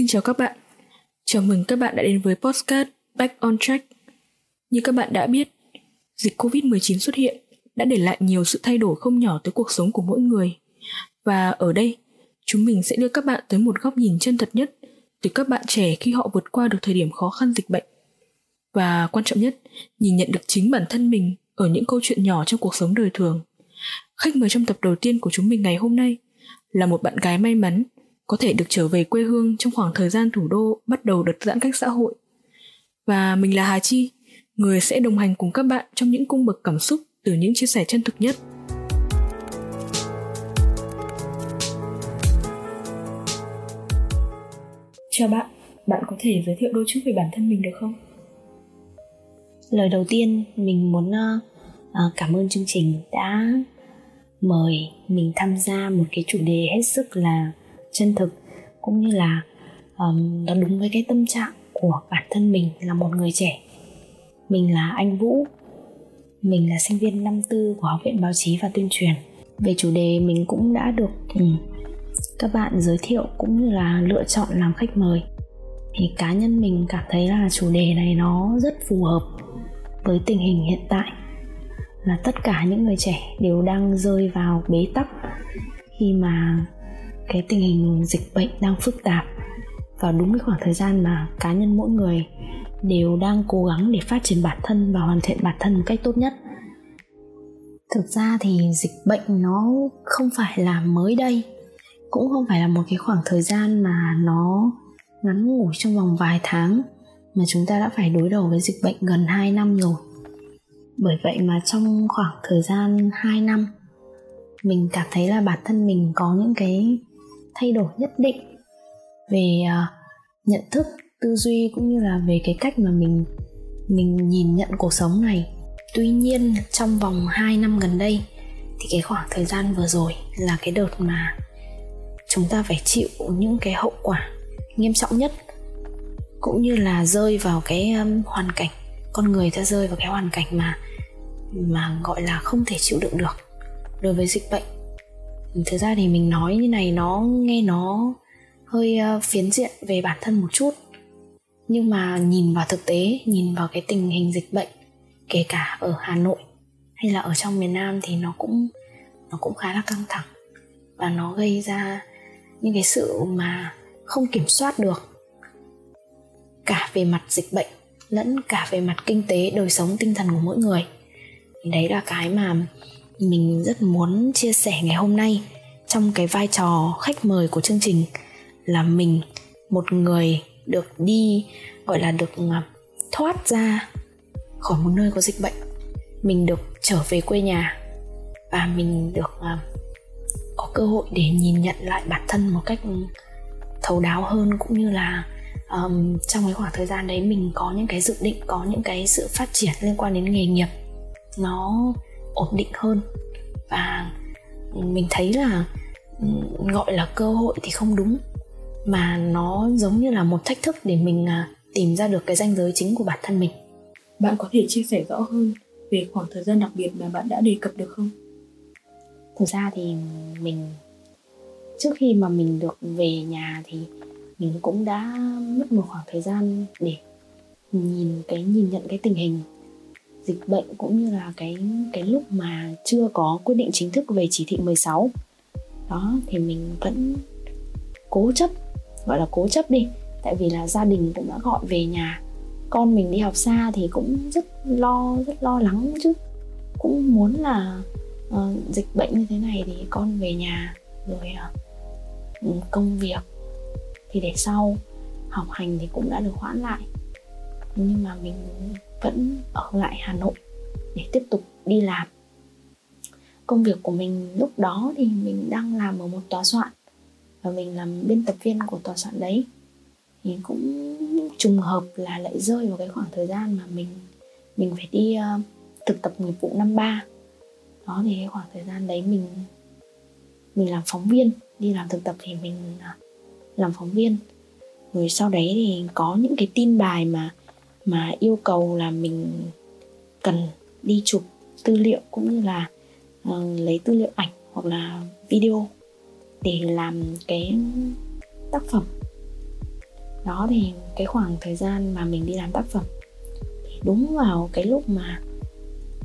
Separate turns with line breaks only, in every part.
Xin chào các bạn. Chào mừng các bạn đã đến với podcast Back on Track. Như các bạn đã biết, dịch Covid-19 xuất hiện đã để lại nhiều sự thay đổi không nhỏ tới cuộc sống của mỗi người. Và ở đây, chúng mình sẽ đưa các bạn tới một góc nhìn chân thật nhất từ các bạn trẻ khi họ vượt qua được thời điểm khó khăn dịch bệnh. Và quan trọng nhất, nhìn nhận được chính bản thân mình ở những câu chuyện nhỏ trong cuộc sống đời thường. Khách mời trong tập đầu tiên của chúng mình ngày hôm nay là một bạn gái may mắn có thể được trở về quê hương trong khoảng thời gian thủ đô bắt đầu đợt giãn cách xã hội. Và mình là Hà Chi, người sẽ đồng hành cùng các bạn trong những cung bậc cảm xúc từ những chia sẻ chân thực nhất. Chào bạn, bạn có thể giới thiệu đôi chút về bản thân mình được không?
Lời đầu tiên mình muốn uh, cảm ơn chương trình đã mời mình tham gia một cái chủ đề hết sức là chân thực cũng như là um, nó đúng với cái tâm trạng của bản thân mình là một người trẻ. Mình là anh vũ. Mình là sinh viên năm tư của học viện báo chí và tuyên truyền. Về chủ đề mình cũng đã được um, các bạn giới thiệu cũng như là lựa chọn làm khách mời. Thì cá nhân mình cảm thấy là chủ đề này nó rất phù hợp với tình hình hiện tại, là tất cả những người trẻ đều đang rơi vào bế tắc khi mà cái tình hình dịch bệnh đang phức tạp. Vào đúng cái khoảng thời gian mà cá nhân mỗi người đều đang cố gắng để phát triển bản thân và hoàn thiện bản thân một cách tốt nhất. Thực ra thì dịch bệnh nó không phải là mới đây cũng không phải là một cái khoảng thời gian mà nó ngắn ngủi trong vòng vài tháng, mà chúng ta đã phải đối đầu với dịch bệnh gần 2 năm rồi. Bởi vậy mà trong khoảng thời gian 2 năm, mình cảm thấy là bản thân mình có những cái thay đổi nhất định về à, nhận thức, tư duy cũng như là về cái cách mà mình mình nhìn nhận cuộc sống này. Tuy nhiên, trong vòng 2 năm gần đây, thì cái khoảng thời gian vừa rồi là cái đợt mà chúng ta phải chịu những cái hậu quả nghiêm trọng nhất cũng như là rơi vào cái um, hoàn cảnh con người ta rơi vào cái hoàn cảnh mà mà gọi là không thể chịu đựng được đối với dịch bệnh. Thực ra thì mình nói như này nó nghe nó hơi uh, phiến diện về bản thân một chút nhưng mà nhìn vào thực tế nhìn vào cái tình hình dịch bệnh kể cả ở hà nội hay là ở trong miền nam thì nó cũng nó cũng khá là căng thẳng và nó gây ra những cái sự mà không kiểm soát được cả về mặt dịch bệnh lẫn cả về mặt kinh tế, đời sống, tinh thần của mỗi người. Thì đấy là cái mà mình rất muốn chia sẻ ngày hôm nay trong cái vai trò khách mời của chương trình là mình, một người được đi, gọi là được à, thoát ra khỏi một nơi có dịch bệnh. Mình được trở về quê nhà và mình được à, có cơ hội để nhìn nhận lại bản thân một cách thấu đáo hơn cũng như là um, trong cái khoảng thời gian đấy mình có những cái dự định có những cái sự phát triển liên quan đến nghề nghiệp nó ổn định hơn. Và mình thấy là gọi là cơ hội thì không đúng mà nó giống như là một thách thức để mình à, tìm ra được cái ranh giới chính của bản thân mình.
Bạn có thể chia sẻ rõ hơn về khoảng thời gian đặc biệt mà bạn đã đề cập được không?
Thực ra thì mình, trước khi mà mình được về nhà thì mình cũng đã mất một khoảng thời gian để nhìn cái, nhìn nhận cái tình hình dịch bệnh cũng như là cái cái lúc mà chưa có quyết định chính thức về chỉ thị 16 đó, thì mình vẫn cố chấp, gọi là cố chấp đi. Tại vì là gia đình cũng đã gọi về nhà. Con mình đi học xa thì cũng rất lo rất lo lắng chứ. Cũng muốn là uh, dịch bệnh như thế này thì con về nhà rồi uh, công việc. Thì để sau học hành thì cũng đã được hoãn lại. Nhưng mà mình vẫn ở lại hà nội để tiếp tục đi làm. Công việc của mình lúc đó thì mình đang làm ở một tòa soạn. Và mình làm biên tập viên của tòa soạn đấy. Thì cũng trùng hợp là lại rơi vào cái khoảng thời gian mà mình mình phải đi uh, thực tập nghiệp vụ năm ba đó thì cái khoảng thời gian đấy mình mình làm phóng viên đi làm thực tập thì mình à, làm phóng viên. Rồi sau đấy thì có những cái tin bài mà mà yêu cầu là mình cần đi chụp tư liệu cũng như là uh, lấy tư liệu ảnh hoặc là video để làm cái tác phẩm. Đó thì cái khoảng thời gian mà mình đi làm tác phẩm. Thì đúng vào cái lúc mà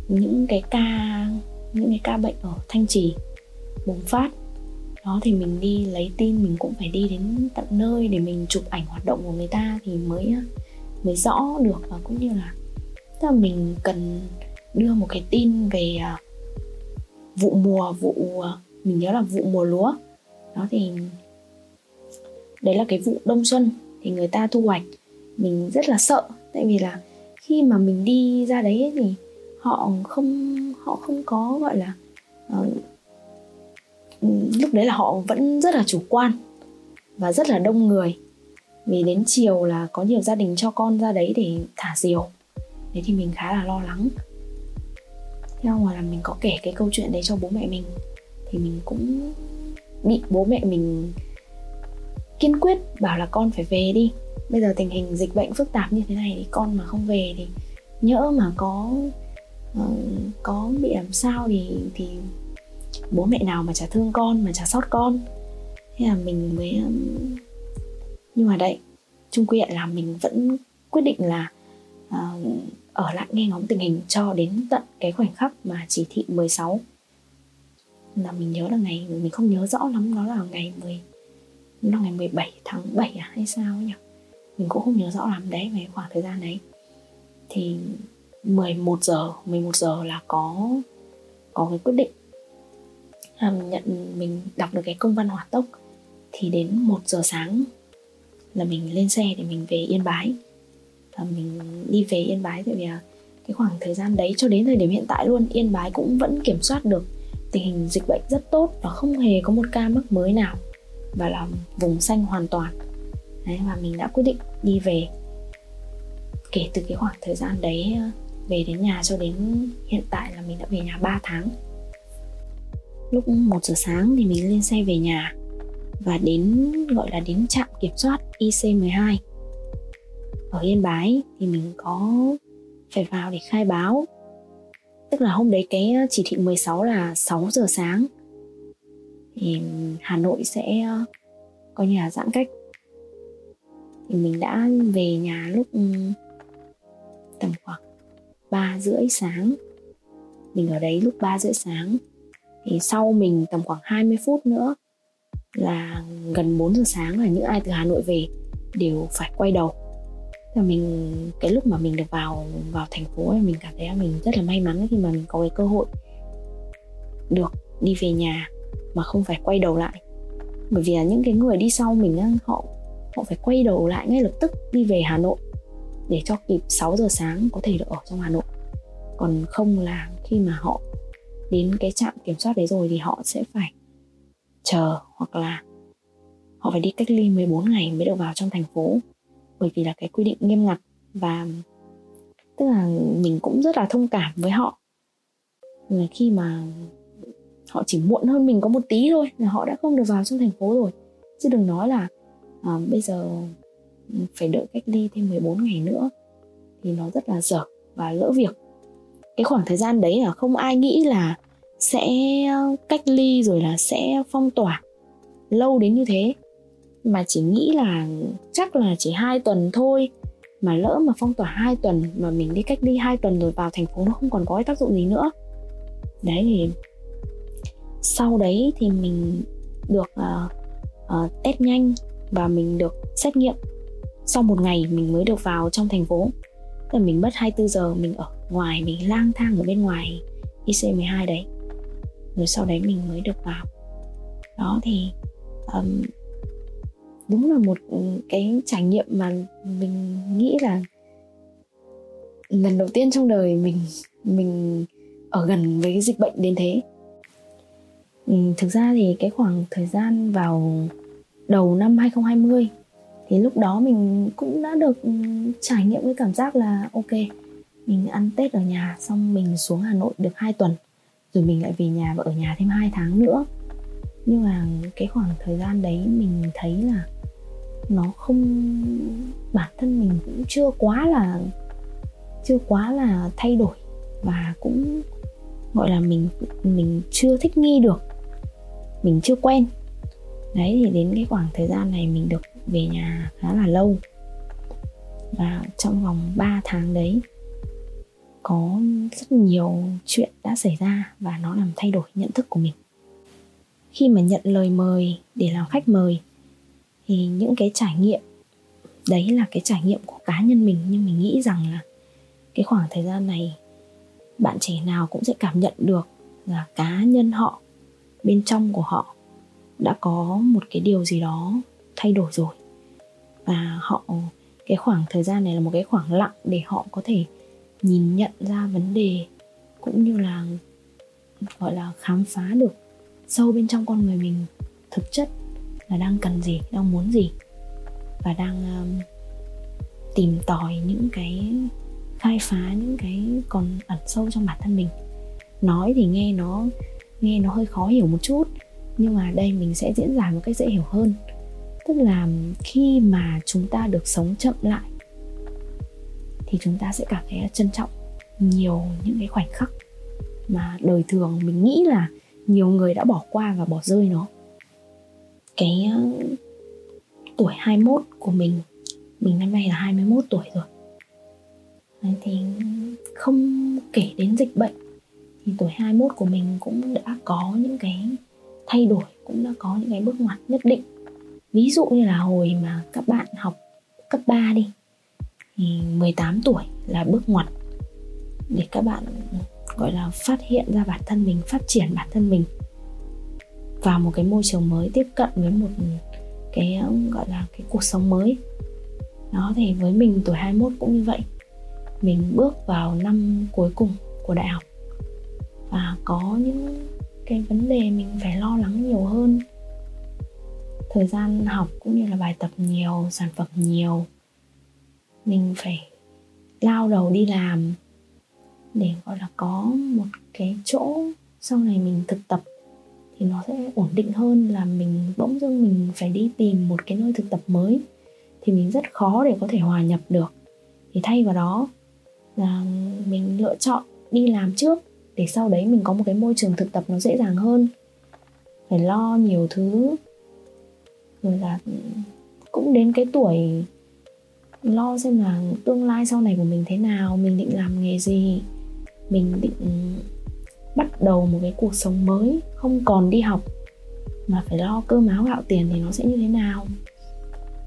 những cái ca những cái ca bệnh ở thanh trì bùng phát. Đó thì mình đi lấy tin, mình cũng phải đi đến tận nơi để mình chụp ảnh hoạt động của người ta thì mới mới rõ được. Và cũng như là, tức là mình cần đưa một cái tin về à, vụ mùa, vụ à, mình nhớ là vụ mùa lúa. Đó thì đấy là cái vụ đông xuân thì người ta thu hoạch. Mình rất là sợ, tại vì là khi mà mình đi ra đấy thì họ không họ không có gọi là uh, lúc đấy là họ vẫn rất là chủ quan và rất là đông người. Vì đến chiều là có nhiều gia đình cho con ra đấy để thả diều. Thế thì mình khá là lo lắng. Theo ngoài là mình có kể cái câu chuyện đấy cho bố mẹ mình. Thì mình cũng bị bố mẹ mình kiên quyết bảo là con phải về đi. Bây giờ tình hình dịch bệnh phức tạp như thế này thì con mà không về thì nhỡ mà có Ờ, có bị làm sao thì thì bố mẹ nào mà chả thương con mà chả sót con. Thế là mình mới nhưng mà đây chung quy lại là mình vẫn quyết định là uh, ở lại nghe ngóng tình hình cho đến tận cái khoảnh khắc mà chỉ thị 16 là mình nhớ là ngày mình không nhớ rõ lắm nó là ngày 10 nó ngày 17 tháng 7 à hay sao nhỉ? Mình cũng không nhớ rõ lắm đấy về khoảng thời gian đấy. Thì 11 giờ 11 giờ là có có cái quyết định. À, mình nhận mình đọc được cái công văn hỏa tốc thì đến 1 giờ sáng là mình lên xe để mình về Yên Bái. Và mình đi về Yên Bái tại vì là cái khoảng thời gian đấy cho đến thời điểm hiện tại luôn Yên Bái cũng vẫn kiểm soát được tình hình dịch bệnh rất tốt và không hề có một ca mắc mới nào và là vùng xanh hoàn toàn. Đấy và mình đã quyết định đi về. Kể từ cái khoảng thời gian đấy về đến nhà cho đến hiện tại là mình đã về nhà 3 tháng. Lúc 1 giờ sáng thì mình lên xe về nhà và đến, gọi là đến trạm kiểm soát IC12 ở Yên Bái thì mình có phải vào để khai báo. Tức là hôm đấy cái chỉ thị 16 là 6 giờ sáng. Thì Hà Nội sẽ, coi như là giãn cách. Thì mình đã về nhà lúc, tầm khoảng ba rưỡi sáng. Mình ở đấy lúc 3 rưỡi sáng. Thì sau mình tầm khoảng 20 phút nữa là gần 4 giờ sáng là những ai từ Hà Nội về đều phải quay đầu. Là mình cái lúc mà mình được vào vào thành phố ấy, mình cảm thấy là mình rất là may mắn khi mà mình có cái cơ hội được đi về nhà mà không phải quay đầu lại. Bởi vì là những cái người đi sau mình họ họ phải quay đầu lại ngay lập tức đi về Hà Nội để cho kịp 6 giờ sáng có thể được ở trong Hà Nội. Còn không là khi mà họ đến cái trạm kiểm soát đấy rồi thì họ sẽ phải chờ hoặc là họ phải đi cách ly 14 ngày mới được vào trong thành phố. Bởi vì là cái quy định nghiêm ngặt và tức là mình cũng rất là thông cảm với họ. Là khi mà họ chỉ muộn hơn mình có một tí thôi là họ đã không được vào trong thành phố rồi. Chứ đừng nói là à, bây giờ phải đợi cách ly thêm 14 ngày nữa thì nó rất là dở và lỡ việc. Cái khoảng thời gian đấy là không ai nghĩ là sẽ ờ, cách ly rồi là sẽ phong tỏa lâu đến như thế mà chỉ nghĩ là chắc là chỉ hai tuần thôi mà lỡ mà phong tỏa hai tuần mà mình đi cách ly hai tuần rồi vào thành phố nó không còn có cái tác dụng gì nữa. Đấy thì sau đấy thì mình được uh, uh, test nhanh và mình được xét nghiệm sau một ngày mình mới được vào trong thành phố. Là mình mất 24 giờ mình ở ngoài mình lang thang ở bên ngoài IC12 đấy. Rồi sau đấy mình mới được vào. Đó thì um, đúng là một ừ, cái trải nghiệm mà mình nghĩ là lần đầu tiên trong đời mình mình ở gần với cái dịch bệnh đến thế. Ừ, thực ra thì cái khoảng thời gian vào đầu năm 2020 thì lúc đó mình cũng đã được ừ, trải nghiệm cái cảm giác là ok, mình ăn tết ở nhà, xong mình xuống hà nội được 2 tuần, rồi mình lại về nhà và ở nhà thêm 2 tháng nữa. Nhưng mà cái khoảng thời gian đấy mình thấy là nó không, bản thân mình cũng chưa quá là, chưa quá là thay đổi và cũng, gọi là mình mình chưa thích nghi được, mình chưa quen. Đấy, thì đến cái khoảng thời gian này mình được về nhà khá là lâu. Và trong vòng 3 tháng đấy, có rất nhiều chuyện đã xảy ra và nó làm thay đổi nhận thức của mình. Khi mà nhận lời mời để làm khách mời, thì những cái trải nghiệm, đấy là cái trải nghiệm của cá nhân mình, nhưng mình nghĩ rằng là cái khoảng thời gian này, bạn trẻ nào cũng sẽ cảm nhận được là cá nhân họ, bên trong của họ đã có một cái điều gì đó thay đổi rồi. Và họ cái khoảng thời gian này là một cái khoảng lặng để họ có thể nhìn nhận ra vấn đề cũng như là gọi là khám phá được sâu bên trong con người mình thực chất là đang cần gì đang muốn gì. Và đang um, tìm tòi những cái khai phá những cái còn ẩn sâu trong bản thân mình. Nói thì nghe nó nghe nó hơi khó hiểu một chút nhưng mà đây mình sẽ diễn giải một cách dễ hiểu hơn tức là khi mà chúng ta được sống chậm lại, thì chúng ta sẽ cảm thấy trân trọng nhiều những cái khoảnh khắc mà đời thường mình nghĩ là nhiều người đã bỏ qua và bỏ rơi nó. Cái ờ, tuổi 21 của mình mình năm nay là 21 tuổi rồi. Thì không kể đến dịch bệnh, thì tuổi 21 của mình cũng đã có những cái thay đổi, cũng đã có những cái bước ngoặt nhất định ví dụ như là hồi mà các bạn học cấp 3 đi, thì 18 tuổi là bước ngoặt để các bạn, gọi là, phát hiện ra bản thân mình, phát triển bản thân mình vào một cái môi trường mới, tiếp cận với một cái, gọi là, cái cuộc sống mới. Đó, thì với mình tuổi 21 cũng như vậy. Mình bước vào năm cuối cùng của đại học và có những cái vấn đề mình phải lo lắng nhiều hơn thời gian học cũng như là bài tập nhiều, sản phẩm nhiều. Mình phải lao đầu đi làm để, gọi là, có một cái chỗ sau này mình thực tập thì nó sẽ ổn định hơn là mình bỗng dưng mình phải đi tìm một cái nơi thực tập mới thì mình rất khó để có thể hòa nhập được. Thì thay vào đó là mình lựa chọn đi làm trước để sau đấy mình có một cái môi trường thực tập nó dễ dàng hơn. Phải lo nhiều thứ rồi là cũng đến cái tuổi lo xem là tương lai sau này của mình thế nào, mình định làm nghề gì, mình định bắt đầu một cái cuộc sống mới, không còn đi học mà phải lo cơm áo gạo tiền thì nó sẽ như thế nào.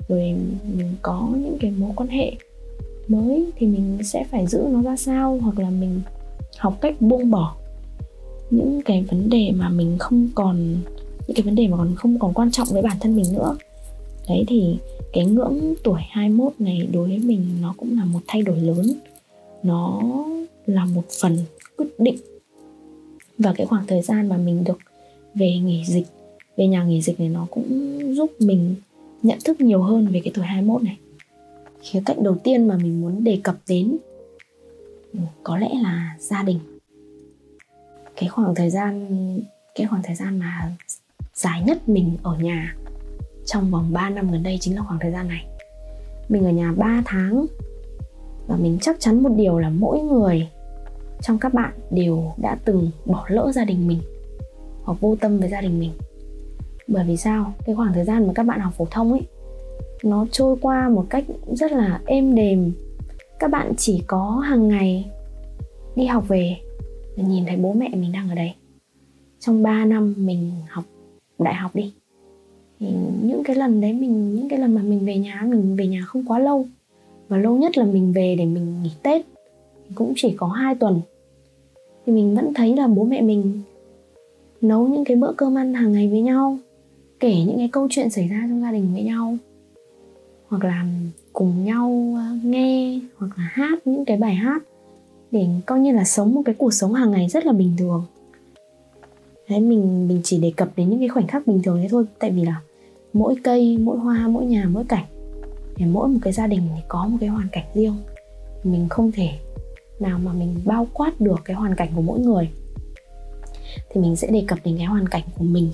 Rồi mình có những cái mối quan hệ mới thì mình sẽ phải giữ nó ra sao, hoặc là mình học cách buông bỏ những cái vấn đề mà mình không còn những cái vấn đề mà còn không còn quan trọng với bản thân mình nữa. Đấy, thì cái ngưỡng tuổi 21 này đối với mình nó cũng là một thay đổi lớn. Nó là một phần quyết định và cái khoảng thời gian mà mình được về nghỉ dịch, về nhà nghỉ dịch này nó cũng giúp mình nhận thức nhiều hơn về cái tuổi 21 này. Khía cạnh đầu tiên mà mình muốn đề cập đến ừ, có lẽ là gia đình. Cái khoảng thời gian, cái khoảng thời gian mà dài nhất mình ở nhà trong vòng 3 năm gần đây chính là khoảng thời gian này. Mình ở nhà 3 tháng và mình chắc chắn một điều là mỗi người trong các bạn đều đã từng bỏ lỡ gia đình mình hoặc vô tâm với gia đình mình. Bởi vì sao? Cái khoảng thời gian mà các bạn học phổ thông ấy, nó trôi qua một cách rất là êm đềm. Các bạn chỉ có hàng ngày đi học về và nhìn thấy bố mẹ mình đang ở đây. Trong 3 năm mình học đại học đi. Thì những cái lần đấy mình, những cái lần mà mình về nhà, mình về nhà không quá lâu. Và lâu nhất là mình về để mình nghỉ tết. Cũng chỉ có 2 tuần. Thì mình vẫn thấy là bố mẹ mình nấu những cái bữa cơm ăn hàng ngày với nhau, kể những cái câu chuyện xảy ra trong gia đình với nhau. Hoặc là cùng nhau ờ, nghe hoặc là hát những cái bài hát để coi như là sống một cái cuộc sống hàng ngày rất là bình thường đấy, mình mình chỉ đề cập đến những cái khoảnh khắc bình thường đấy thôi. Tại vì là mỗi cây, mỗi hoa, mỗi nhà, mỗi cảnh, thì mỗi một cái gia đình thì có một cái hoàn cảnh riêng. Mình không thể nào mà mình bao quát được cái hoàn cảnh của mỗi người. Thì mình sẽ đề cập đến cái hoàn cảnh của mình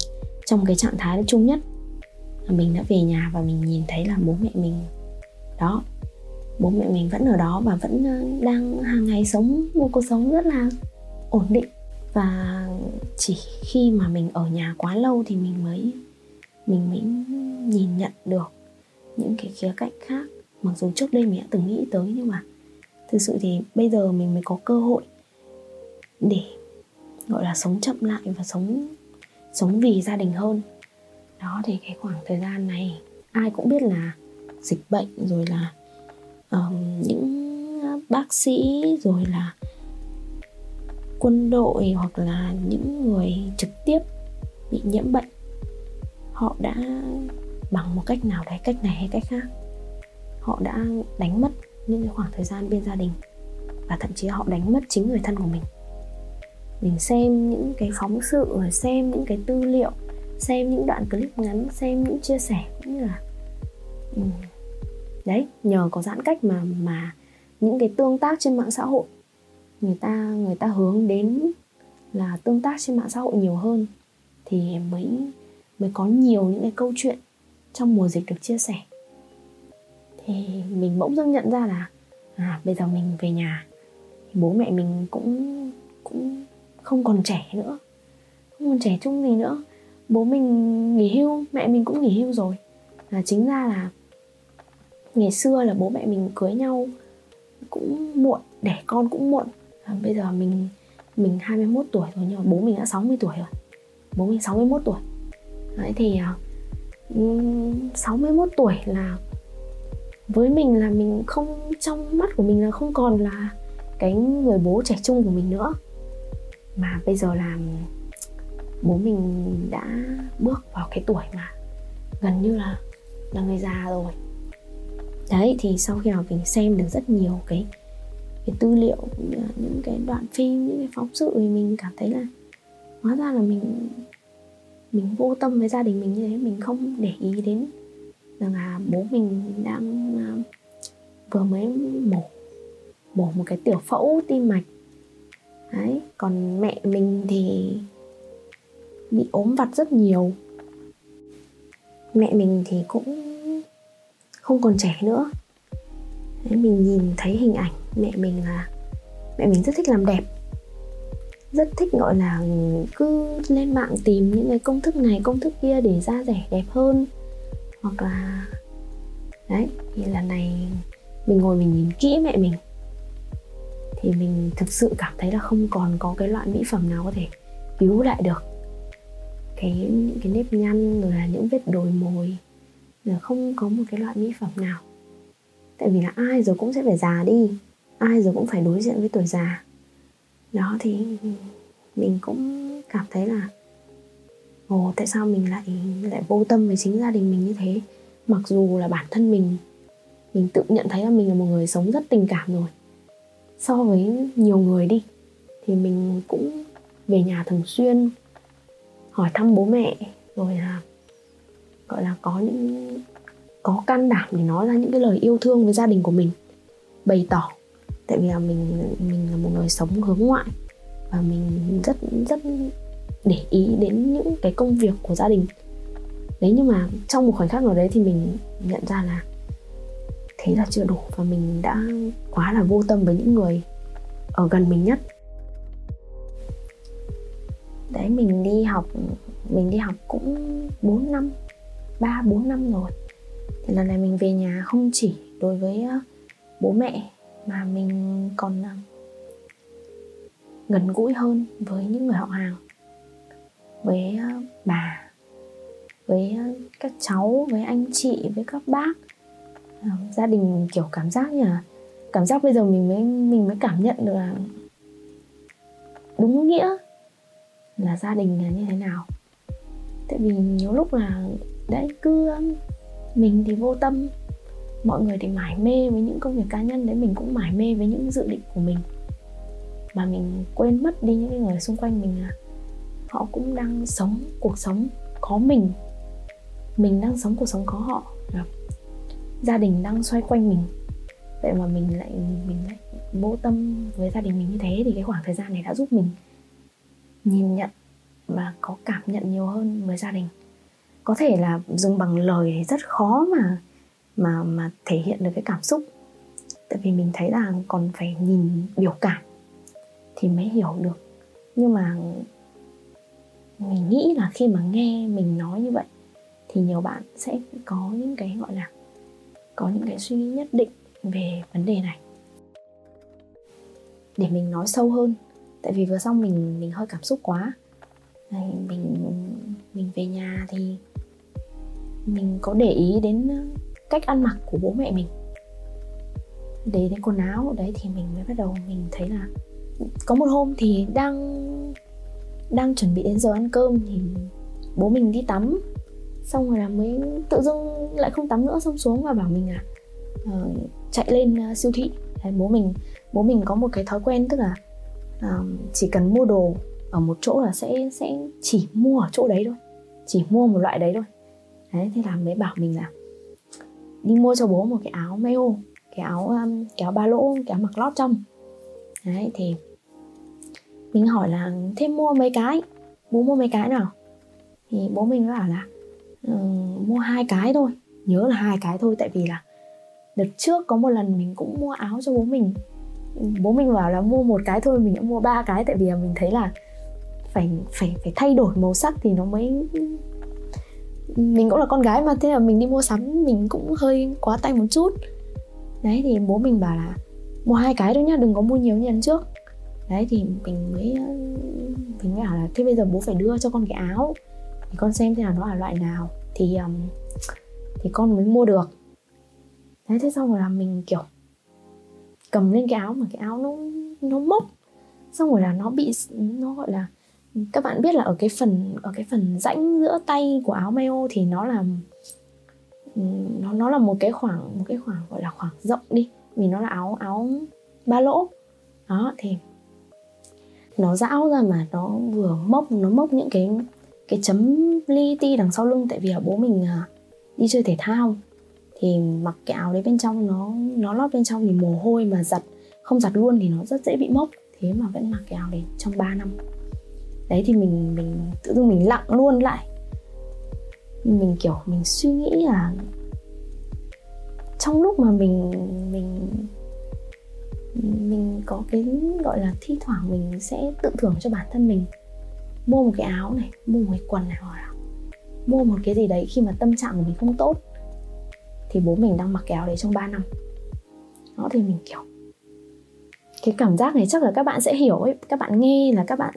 trong cái trạng thái chung nhất. Là mình đã về nhà và mình nhìn thấy là bố mẹ mình, đó, bố mẹ mình vẫn ở đó và vẫn ờ, đang hàng ngày sống một cuộc sống rất là ổn định và chỉ khi mà mình ở nhà quá lâu thì mình mới mình mới nhìn nhận được những cái khía cạnh khác. Mặc dù trước đây mình đã từng nghĩ tới nhưng mà thực sự thì bây giờ mình mới có cơ hội để gọi là sống chậm lại và sống sống vì gia đình hơn. Đó thì cái khoảng thời gian này ai cũng biết là dịch bệnh rồi là uh, những bác sĩ rồi là quân đội hoặc là những người trực tiếp bị nhiễm bệnh, họ đã bằng một cách nào đấy, cách này hay cách khác, họ đã đánh mất những cái khoảng thời gian bên gia đình và thậm chí họ đánh mất chính người thân của mình mình xem những cái phóng sự xem những cái tư liệu, xem những đoạn clip ngắn, xem những chia sẻ cũng như là ừ. đấy, nhờ có giãn cách mà mà những cái tương tác trên mạng xã hội người ta người ta hướng đến là tương tác trên mạng xã hội nhiều hơn thì mới mới có nhiều những cái câu chuyện trong mùa dịch được chia sẻ. Thì mình bỗng dưng nhận ra là à bây giờ mình về nhà bố mẹ mình cũng cũng không còn trẻ nữa, không còn trẻ chung gì nữa. Bố mình nghỉ hưu, mẹ mình cũng nghỉ hưu rồi. Là chính ra là ngày xưa là bố mẹ mình cưới nhau cũng muộn, đẻ con cũng muộn à, bây giờ mình mình 21 tuổi rồi nhưng mà bố mình đã 60 tuổi rồi. Bố mình 61 tuổi. Đấy thì à, uh, 61 tuổi là với mình là mình không trong mắt của mình là không còn là cái người bố trẻ trung của mình nữa. Mà bây giờ là bố mình đã bước vào cái tuổi mà gần như là là người già rồi. Đấy thì sau khi mà mình xem được rất nhiều cái cái tư liệu cũng như những cái đoạn phim những cái phóng sự thì mình cảm thấy là hóa ra là mình mình vô tâm với gia đình mình như thế mình không để ý đến rằng là bố mình đang à, vừa mới mổ mổ một cái tiểu phẫu tim mạch. Đấy còn mẹ mình thì bị ốm vặt rất nhiều. Mẹ mình thì cũng không còn trẻ nữa. Đấy, mình nhìn thấy hình ảnh mẹ mình là, mẹ mình rất thích làm đẹp. Rất thích, gọi là, cứ lên mạng tìm những cái công thức này, công thức kia để da rẻ, đẹp hơn. Hoặc là, đấy, thì lần này mình ngồi mình nhìn kỹ mẹ mình. Thì mình thực sự cảm thấy là không còn có cái loại mỹ phẩm nào có thể cứu lại được. Cái, những cái nếp nhăn, rồi là những vết đồi mồi là không có một cái loại mỹ phẩm nào. Tại vì là ai rồi cũng sẽ phải già đi ai rồi cũng phải đối diện với tuổi già. Đó thì mình cũng cảm thấy là, ồ, tại sao mình lại lại vô tâm với chính gia đình mình như thế? Mặc dù là bản thân mình mình tự nhận thấy là mình là một người sống rất tình cảm rồi. So với nhiều người đi, thì mình cũng về nhà thường xuyên, hỏi thăm bố mẹ, rồi là, gọi là có những, có can đảm để nói ra những cái lời yêu thương với gia đình của mình, bày tỏ tại vì là mình mình là một người sống hướng ngoại và mình rất rất để ý đến những cái công việc của gia đình. Đấy, nhưng mà trong một khoảnh khắc nào đấy thì mình nhận ra là thế là chưa đủ và mình đã quá là vô tâm với những người ở gần mình nhất. Đấy, mình đi học, mình đi học cũng 4 năm 3 4 năm rồi. Thì lần này mình về nhà không chỉ đối với ờ, bố mẹ mà mình còn à, gần gũi hơn với những người họ hàng, với à, bà, với à, các cháu, với anh chị, với các bác. Gia đình kiểu cảm giác như là, cảm giác bây giờ mình mới mình mới cảm nhận được là đúng nghĩa là gia đình là như thế nào. Tại vì nhiều lúc là, đấy, cứ mình thì vô tâm mọi người thì mải mê với những công việc cá nhân đấy, mình cũng mải mê với những dự định của mình. Mà mình quên mất đi những người xung quanh mình là họ cũng đang sống cuộc sống có mình. Mình đang sống cuộc sống có họ. Gia đình đang xoay quanh mình. Vậy mà mình lại mình lại vô tâm với gia đình mình như thế thì cái khoảng thời gian này đã giúp mình nhìn nhận và có cảm nhận nhiều hơn với gia đình. Có thể là dùng bằng lời rất khó mà mà mà thể hiện được cái cảm xúc. Tại vì mình thấy là còn phải nhìn biểu cảm thì mới hiểu được. Nhưng mà mình nghĩ là khi mà nghe mình nói như vậy thì nhiều bạn sẽ có những cái, gọi là, có những cái suy nghĩ nhất định về vấn đề này. Để mình nói sâu hơn, tại vì vừa xong mình mình hơi cảm xúc quá. Mình mình về nhà thì mình có để ý đến cách ăn mặc của bố mẹ mình. Để đến quần áo đấy thì mình mới bắt đầu mình thấy là có một hôm thì đang đang chuẩn bị đến giờ ăn cơm thì bố mình đi tắm. Xong rồi là mới tự dưng lại không tắm nữa xong xuống và bảo mình là uh, chạy lên uh, siêu thị. Đấy, bố mình bố mình có một cái thói quen tức là uh, chỉ cần mua đồ ở một chỗ là sẽ sẽ chỉ mua ở chỗ đấy thôi chỉ mua một loại đấy thôi. Đấy thế là mới bảo mình là đi mua cho bố một cái áo mail cái áo um, cái áo ba lỗ cái áo mặc lót trong. Đấy thì mình hỏi là thêm mua mấy cái? Bố mua mấy cái nào? Thì bố mình bảo là um, mua hai cái thôi. Nhớ là hai cái thôi tại vì là đợt trước có một lần mình cũng mua áo cho bố mình. Bố mình bảo là mua một cái thôi mình đã mua ba cái tại vì là mình thấy là phải phải phải thay đổi màu sắc thì nó mới mình cũng là con gái mà thế là mình đi mua sắm mình cũng hơi quá tay một chút. Đấy thì bố mình bảo là mua hai cái thôi nhá đừng có mua nhiều như lần trước. Đấy thì mình mới ờ, mình mới bảo là thế bây giờ bố phải đưa cho con cái áo. Thì con xem thế là nó là loại nào. Thì um, thì con mới mua được. Đấy thế xong rồi là mình kiểu cầm lên cái áo mà cái áo nó nó mốc. Xong rồi là nó bị nó gọi là các bạn biết là ở cái phần, ở cái phần rãnh giữa tay của áo mayo thì nó là, nó nó là một cái khoảng, một cái khoảng gọi là khoảng rộng đi, vì nó là áo áo ba lỗ. Đó, thì nó rão ra mà nó vừa mốc, nó mốc những cái cái chấm li ti đằng sau lưng. Tại vì là bố mình à, đi chơi thể thao thì mặc cái áo đấy bên trong, nó nó lót bên trong thì mồ hôi mà giặt, không giặt luôn thì nó rất dễ bị mốc. Thế mà vẫn mặc cái áo đấy trong 3 năm đấy, thì mình mình tự dưng mình lặng luôn lại. Mình kiểu, mình suy nghĩ là trong lúc mà mình mình mình có cái, gọi là, thi thoảng mình sẽ tự thưởng cho bản thân mình. Mua một cái áo này, mua một cái quần này đó là mua một cái gì đấy khi mà tâm trạng của mình không tốt, thì bố mình đang mặc cái áo đấy trong 3 năm. Đó, thì mình kiểu, cái cảm giác này chắc là các bạn sẽ hiểu ấy, các bạn nghe là các bạn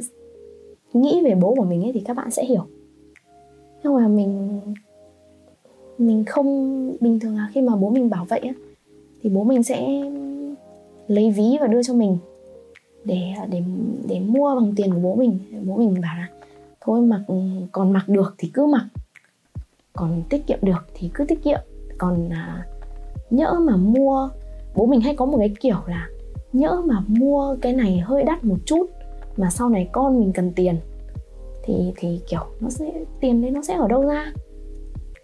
nghĩ về bố của mình ấy thì các bạn sẽ hiểu. Nhưng mà mình mình không bình thường là khi mà bố mình bảo vậy á thì bố mình sẽ lấy ví và đưa cho mình để để để mua bằng tiền của bố mình. Bố mình bảo là thôi mặc còn mặc được thì cứ mặc còn tiết kiệm được thì cứ tiết kiệm. Còn à, nhỡ mà mua bố mình hay có một cái kiểu là nhỡ mà mua cái này hơi đắt một chút mà sau này con mình cần tiền thì thì kiểu nó sẽ tiền đấy nó sẽ ở đâu ra?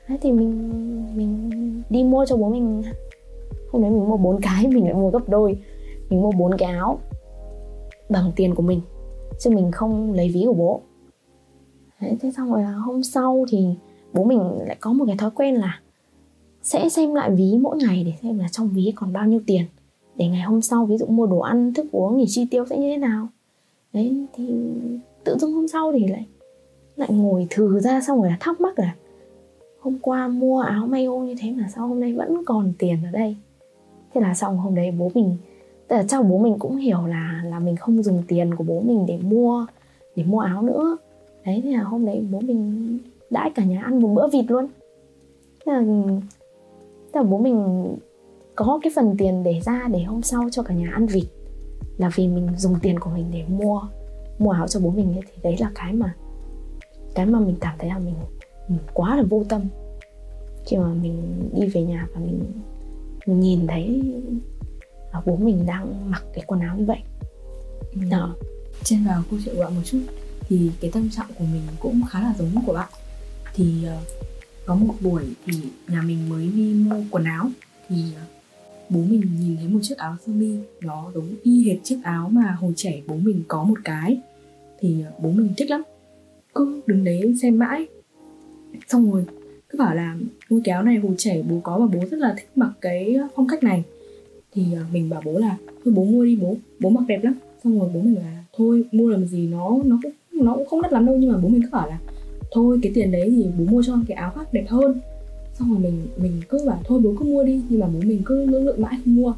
Thế thì mình mình đi mua cho bố mình. Hôm đấy mình mua bốn cái mình lại mua gấp đôi. Mình mua bốn cái áo bằng tiền của mình chứ mình không lấy ví của bố. Đấy, thế xong rồi là hôm sau thì bố mình lại có một cái thói quen là sẽ xem lại ví mỗi ngày để xem là trong ví còn bao nhiêu tiền. Để ngày hôm sau ví dụ mua đồ ăn thức uống thì chi tiêu sẽ như thế nào đấy thì tự dưng hôm sau thì lại lại ngồi thử ra xong rồi là thắc mắc là hôm qua mua áo mayo như thế mà sao hôm nay vẫn còn tiền ở đây? Thế là xong hôm đấy bố mình tức là chắc bố mình cũng hiểu là là mình không dùng tiền của bố mình để mua để mua áo nữa. Đấy thế là hôm đấy bố mình đãi cả nhà ăn một bữa vịt luôn. Thế là, thế là bố mình có cái phần tiền để ra để hôm sau cho cả nhà ăn vịt là vì mình dùng tiền của mình để mua mua áo cho bố mình ấy, thì đấy là cái mà cái mà mình cảm thấy là mình, mình quá là vô tâm. Khi mà mình đi về nhà và mình, mình nhìn thấy là bố mình đang mặc cái quần áo như vậy.
Ừ. đó. Trên vào câu chuyện của bạn một chút thì cái tâm trạng của mình cũng khá là giống của bạn. Thì uh, có một buổi thì nhà mình mới đi mua quần áo thì uh, bố mình nhìn thấy một chiếc áo sơ mi, nó giống y hệt chiếc áo mà hồi trẻ bố mình có một cái. Thì ờ, bố mình thích lắm. Cứ đứng đấy xem mãi. Xong rồi, cứ bảo là ngôi cái áo này hồi trẻ bố có và bố rất là thích mặc cái phong cách này. Thì ờ, mình bảo bố là thôi bố mua đi bố bố mặc đẹp lắm. Xong rồi bố mình bảo là thôi, mua làm gì nó nó cũng nó cũng không đắt lắm đâu. Nhưng mà bố mình cứ bảo là thôi, cái tiền đấy thì bố mua cho cái áo khác đẹp hơn xong rồi mình mình cứ bảo, thôi bố cứ mua đi, nhưng mà bố mình cứ lưỡng lự mãi không mua.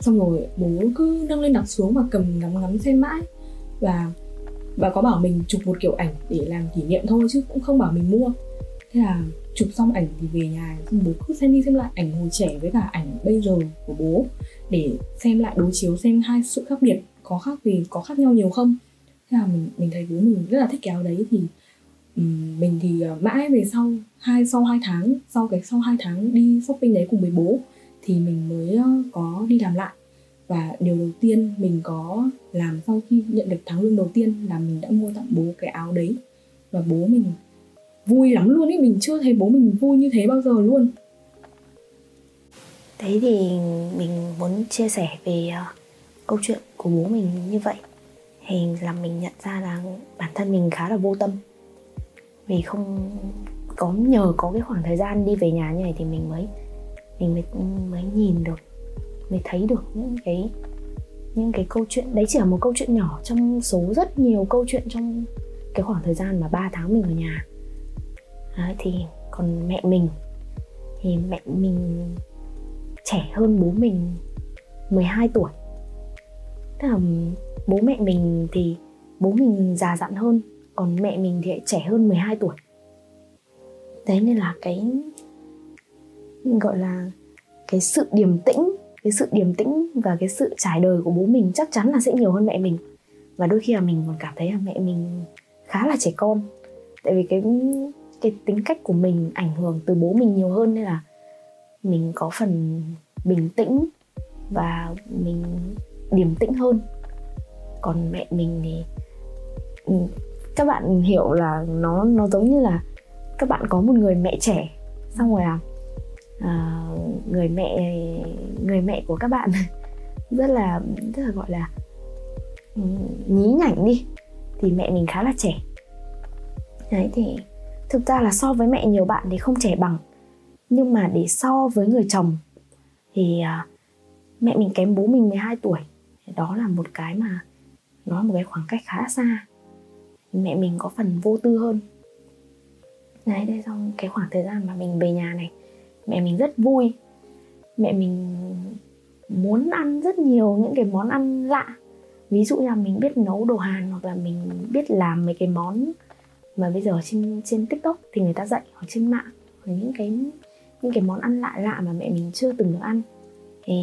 Xong rồi bố cứ nâng lên đặt xuống và cầm ngắm ngắm xem mãi. Và và có bảo mình chụp một kiểu ảnh để làm kỷ niệm thôi chứ cũng không bảo mình mua. Thế là chụp xong ảnh thì về nhà, xong bố cứ xem đi xem lại ảnh hồi trẻ với cả ảnh bây giờ của bố để xem lại, đối chiếu xem hai sự khác biệt, có khác gì có khác nhau nhiều không. Thế là mình mình thấy bố mình rất là thích cái áo đấy thì Ừ, mình thì ờ, mãi về sau hai sau hai tháng sau cái sau hai tháng đi shopping đấy cùng với bố thì mình mới ờ, có đi làm lại. Và điều đầu tiên mình có làm sau khi nhận được tháng lương đầu tiên là mình đã mua tặng bố cái áo đấy. Và bố mình vui lắm luôn ấy mình chưa thấy bố mình vui như thế bao giờ luôn.
Đấy thì mình muốn chia sẻ về uh, câu chuyện của bố mình như vậy. Thì làm mình nhận ra là bản thân mình khá là vô tâm vì không có nhờ có cái khoảng thời gian đi về nhà như này thì mình mới mình mới mới nhìn được mới thấy được những cái những cái câu chuyện. Đấy chỉ là một câu chuyện nhỏ trong số rất nhiều câu chuyện trong cái khoảng thời gian mà 3 tháng mình ở nhà. Đấy, thì còn mẹ mình thì mẹ mình trẻ hơn bố mình 12 tuổi. Tức là bố mẹ mình thì bố mình già dặn hơn còn mẹ mình thì trẻ hơn 12 tuổi. Đấy nên là cái, gọi là cái sự điềm tĩnh, cái sự điềm tĩnh và cái sự trải đời của bố mình chắc chắn là sẽ nhiều hơn mẹ mình. Và đôi khi là mình còn cảm thấy là mẹ mình khá là trẻ con. Tại vì cái cái tính cách của mình ảnh hưởng từ bố mình nhiều hơn nên là mình có phần bình tĩnh và mình điềm tĩnh hơn. Còn mẹ mình thì ừ, các bạn hiểu là nó nó giống như là các bạn có một người mẹ trẻ. Xong rồi là uh, người mẹ người mẹ của các bạn rất là rất là gọi là ừ, nhí nhảnh đi. Thì mẹ mình khá là trẻ. Đấy thì thực ra là so với mẹ nhiều bạn thì không trẻ bằng. Nhưng mà để so với người chồng thì uh, mẹ mình kém bố mình 12 tuổi. Đó là một cái mà nó là một cái khoảng cách khá xa mẹ mình có phần vô tư hơn. Đấy đây xong cái khoảng thời gian mà mình về nhà này, mẹ mình rất vui. Mẹ mình muốn ăn rất nhiều những cái món ăn lạ. Ví dụ như là mình biết nấu đồ hàn hoặc là mình biết làm mấy cái món mà bây giờ trên trên tiktok thì người ta dạy hoặc trên mạng. Hoặc những cái những cái món ăn lạ lạ mà mẹ mình chưa từng được ăn. Thì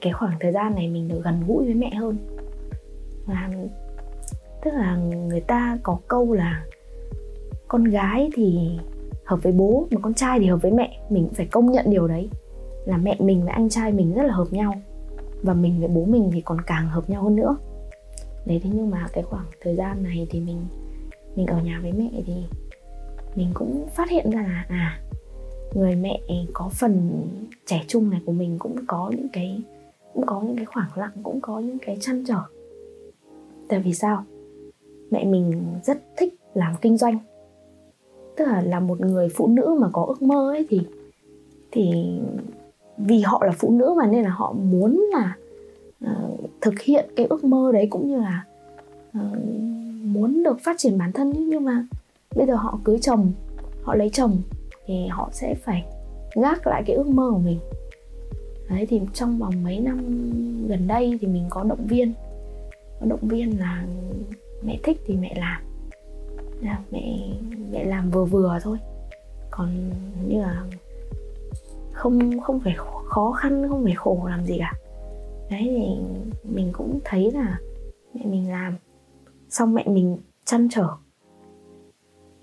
cái khoảng thời gian này mình được gần gũi với mẹ hơn. Và tức là người ta có câu là con gái thì hợp với bố mà con trai thì hợp với mẹ. Mình cũng phải công nhận điều đấy, là mẹ mình với anh trai mình rất là hợp nhau và mình với bố mình thì còn càng hợp nhau hơn nữa. Đấy, thế nhưng mà cái khoảng thời gian này thì mình mình ở nhà với mẹ thì mình cũng phát hiện ra là à người mẹ có phần trẻ trung này của mình cũng có những cái, cũng có những cái khoảng lặng, cũng có những cái chăn trở. Tại vì sao? Mẹ mình rất thích làm kinh doanh. Tức là là một người phụ nữ mà có ước mơ ấy thì thì vì họ là phụ nữ mà nên là họ muốn là uh, thực hiện cái ước mơ đấy cũng như là uh, muốn được phát triển bản thân nhưng mà bây giờ họ cưới chồng họ lấy chồng thì họ sẽ phải gác lại cái ước mơ của mình. Đấy thì trong vòng mấy năm gần đây thì mình có động viên. Có động viên là mẹ thích thì mẹ làm. Là mẹ mẹ làm vừa vừa thôi. Còn như là không không phải khó khăn, không phải khổ làm gì cả. Đấy thì mình cũng thấy là mẹ mình làm, xong mẹ mình chăn trở.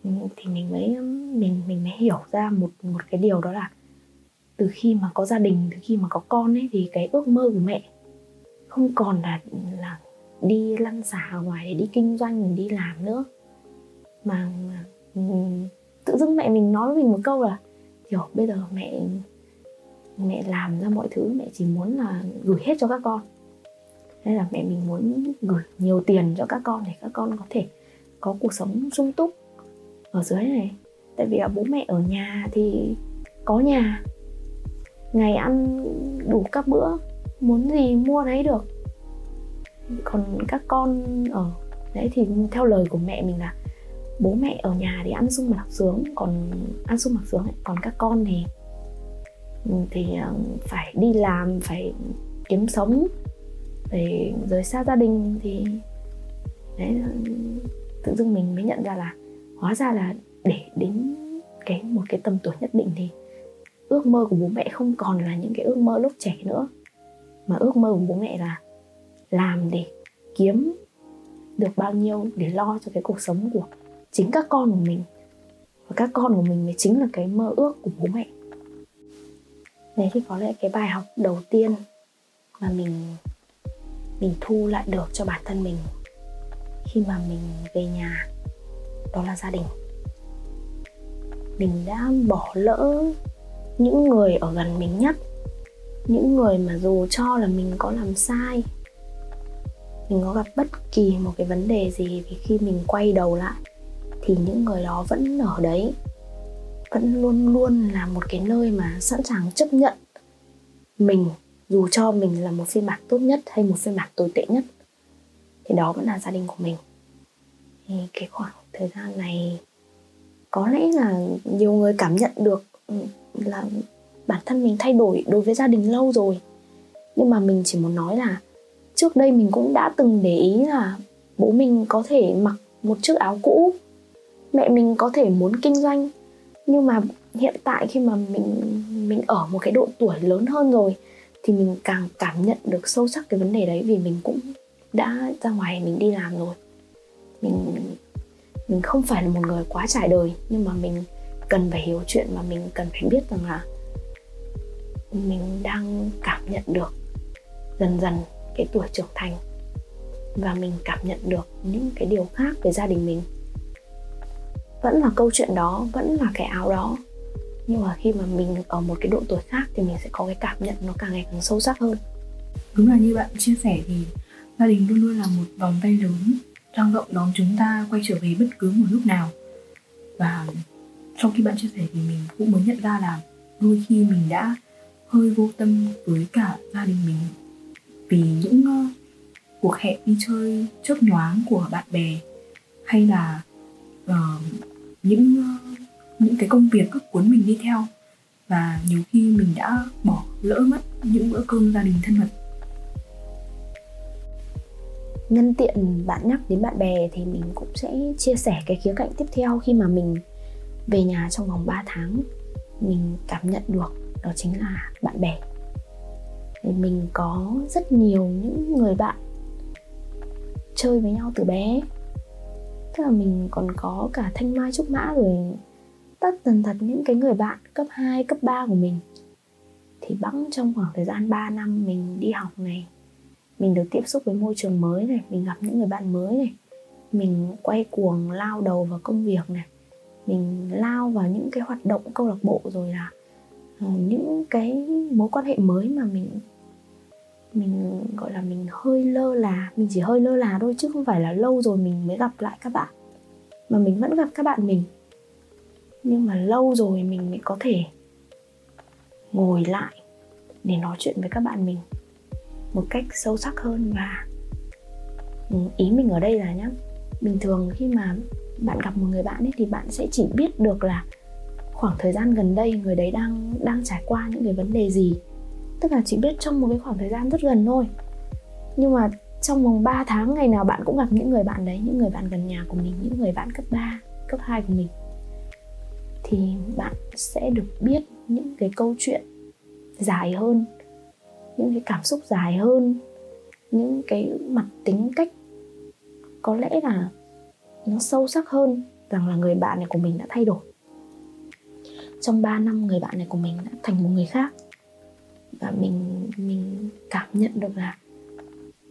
Ừ, thì mình mới, mình mình mới hiểu ra một một cái điều đó là từ khi mà có gia đình, từ khi mà có con ấy thì cái ước mơ của mẹ không còn là là đi lăn xả ở ngoài để đi kinh doanh mình đi làm nữa. Mà, mà tự dưng mẹ mình nói với mình một câu là kiểu bây giờ mẹ mẹ làm ra mọi thứ mẹ chỉ muốn là gửi hết cho các con. Nên là mẹ mình muốn gửi nhiều tiền cho các con để các con có thể có cuộc sống sung túc ở dưới này. Tại vì là bố mẹ ở nhà thì có nhà ngày ăn đủ các bữa muốn gì mua đấy được còn các con ở, đấy thì theo lời của mẹ mình là bố mẹ ở nhà thì ăn sung mặc sướng, còn ăn sung mặc sướng ấy. còn các con thì ừ, thì ờ, phải đi làm, phải kiếm sống, để rời xa gia đình thì, đấy ừ, tự dưng mình mới nhận ra là hóa ra là để đến cái, một cái tầm tuổi nhất định thì ước mơ của bố mẹ không còn là những cái ước mơ lúc trẻ nữa mà ước mơ của bố mẹ là làm để kiếm được bao nhiêu để lo cho cái cuộc sống của chính các con của mình. Và các con của mình mới chính là cái mơ ước của bố mẹ. Đấy thì có lẽ cái bài học đầu tiên mà mình mình thu lại được cho bản thân mình khi mà mình về nhà, đó là gia đình. Mình đã bỏ lỡ những người ở gần mình nhất, những người mà dù cho là mình có làm sai mình có gặp bất kỳ một cái vấn đề gì thì khi mình quay đầu lại, thì những người đó vẫn ở đấy, vẫn luôn luôn là một cái nơi mà sẵn sàng chấp nhận mình, dù cho mình là một phiên bản tốt nhất hay một phiên bản tồi tệ nhất, thì đó vẫn là gia đình của mình. Thì cái khoảng thời gian này, có lẽ là nhiều người cảm nhận được ừ, là bản thân mình thay đổi đối với gia đình lâu rồi, nhưng mà mình chỉ muốn nói là trước đây mình cũng đã từng để ý là bố mình có thể mặc một chiếc áo cũ. Mẹ mình có thể muốn kinh doanh. Nhưng mà hiện tại khi mà mình mình ở một cái độ tuổi lớn hơn rồi, thì mình càng cảm nhận được sâu sắc cái vấn đề đấy vì mình cũng đã ra ngoài mình đi làm rồi. Mình mình không phải là một người quá trải đời, nhưng mà mình cần phải hiểu chuyện và mình cần phải biết rằng là mình đang cảm nhận được dần dần cái tuổi trưởng thành và mình cảm nhận được những cái điều khác về gia đình mình. Vẫn là câu chuyện đó, vẫn là cái áo đó. Nhưng mà khi mà mình ở một cái độ tuổi khác thì mình sẽ có cái cảm nhận nó càng ngày càng sâu sắc hơn.
Đúng là như bạn chia sẻ thì gia đình luôn luôn là một vòng tay lớn răng rộng đón chúng ta quay trở về bất cứ một lúc nào. Và trong khi bạn chia sẻ thì mình cũng mới nhận ra là đôi khi mình đã hơi vô tâm với cả gia đình mình vì những uh, cuộc hẹn đi chơi chớp nhoáng của bạn bè hay là uh, những uh, những cái công việc cứ cuốn mình đi theo và nhiều khi mình đã bỏ lỡ mất những bữa cơm gia đình thân mật.
Nhân tiện bạn nhắc đến bạn bè thì mình cũng sẽ chia sẻ cái khía cạnh tiếp theo khi mà mình về nhà trong vòng 3 tháng. Mình cảm nhận được đó chính là bạn bè để mình có rất nhiều những người bạn chơi với nhau từ bé. Tức là mình còn có cả thanh mai trúc mã rồi. Tất tần thật những cái người bạn cấp 2, cấp 3 của mình. Thì bẵng trong khoảng thời gian 3 năm mình đi học này mình được tiếp xúc với môi trường mới này mình gặp những người bạn mới này mình quay cuồng lao đầu vào công việc này mình lao vào những cái hoạt động câu lạc bộ rồi là ờ, những cái mối quan hệ mới mà mình mình, gọi là, mình hơi lơ là, mình chỉ hơi lơ là thôi chứ không phải là lâu rồi mình mới gặp lại các bạn. Mà mình vẫn gặp các bạn mình. Nhưng mà lâu rồi mình mới có thể ngồi lại để nói chuyện với các bạn mình một cách sâu sắc hơn và ừ, ý mình ở đây là nhá, bình thường khi mà bạn gặp một người bạn ấy thì bạn sẽ chỉ biết được là khoảng thời gian gần đây người đấy đang đang trải qua những cái vấn đề gì tức là chỉ biết trong một cái khoảng thời gian rất gần thôi. Nhưng mà trong vòng 3 tháng ngày nào bạn cũng gặp những người bạn đấy, những người bạn gần nhà của mình, những người bạn cấp 3 cấp 2 của mình. Thì bạn sẽ được biết những cái câu chuyện dài hơn, những cái cảm xúc dài hơn, những cái mặt tính cách có lẽ là nó sâu sắc hơn rằng là người bạn này của mình đã thay đổi. Trong 3 năm người bạn này của mình đã thành một người khác và mình mình cảm nhận được là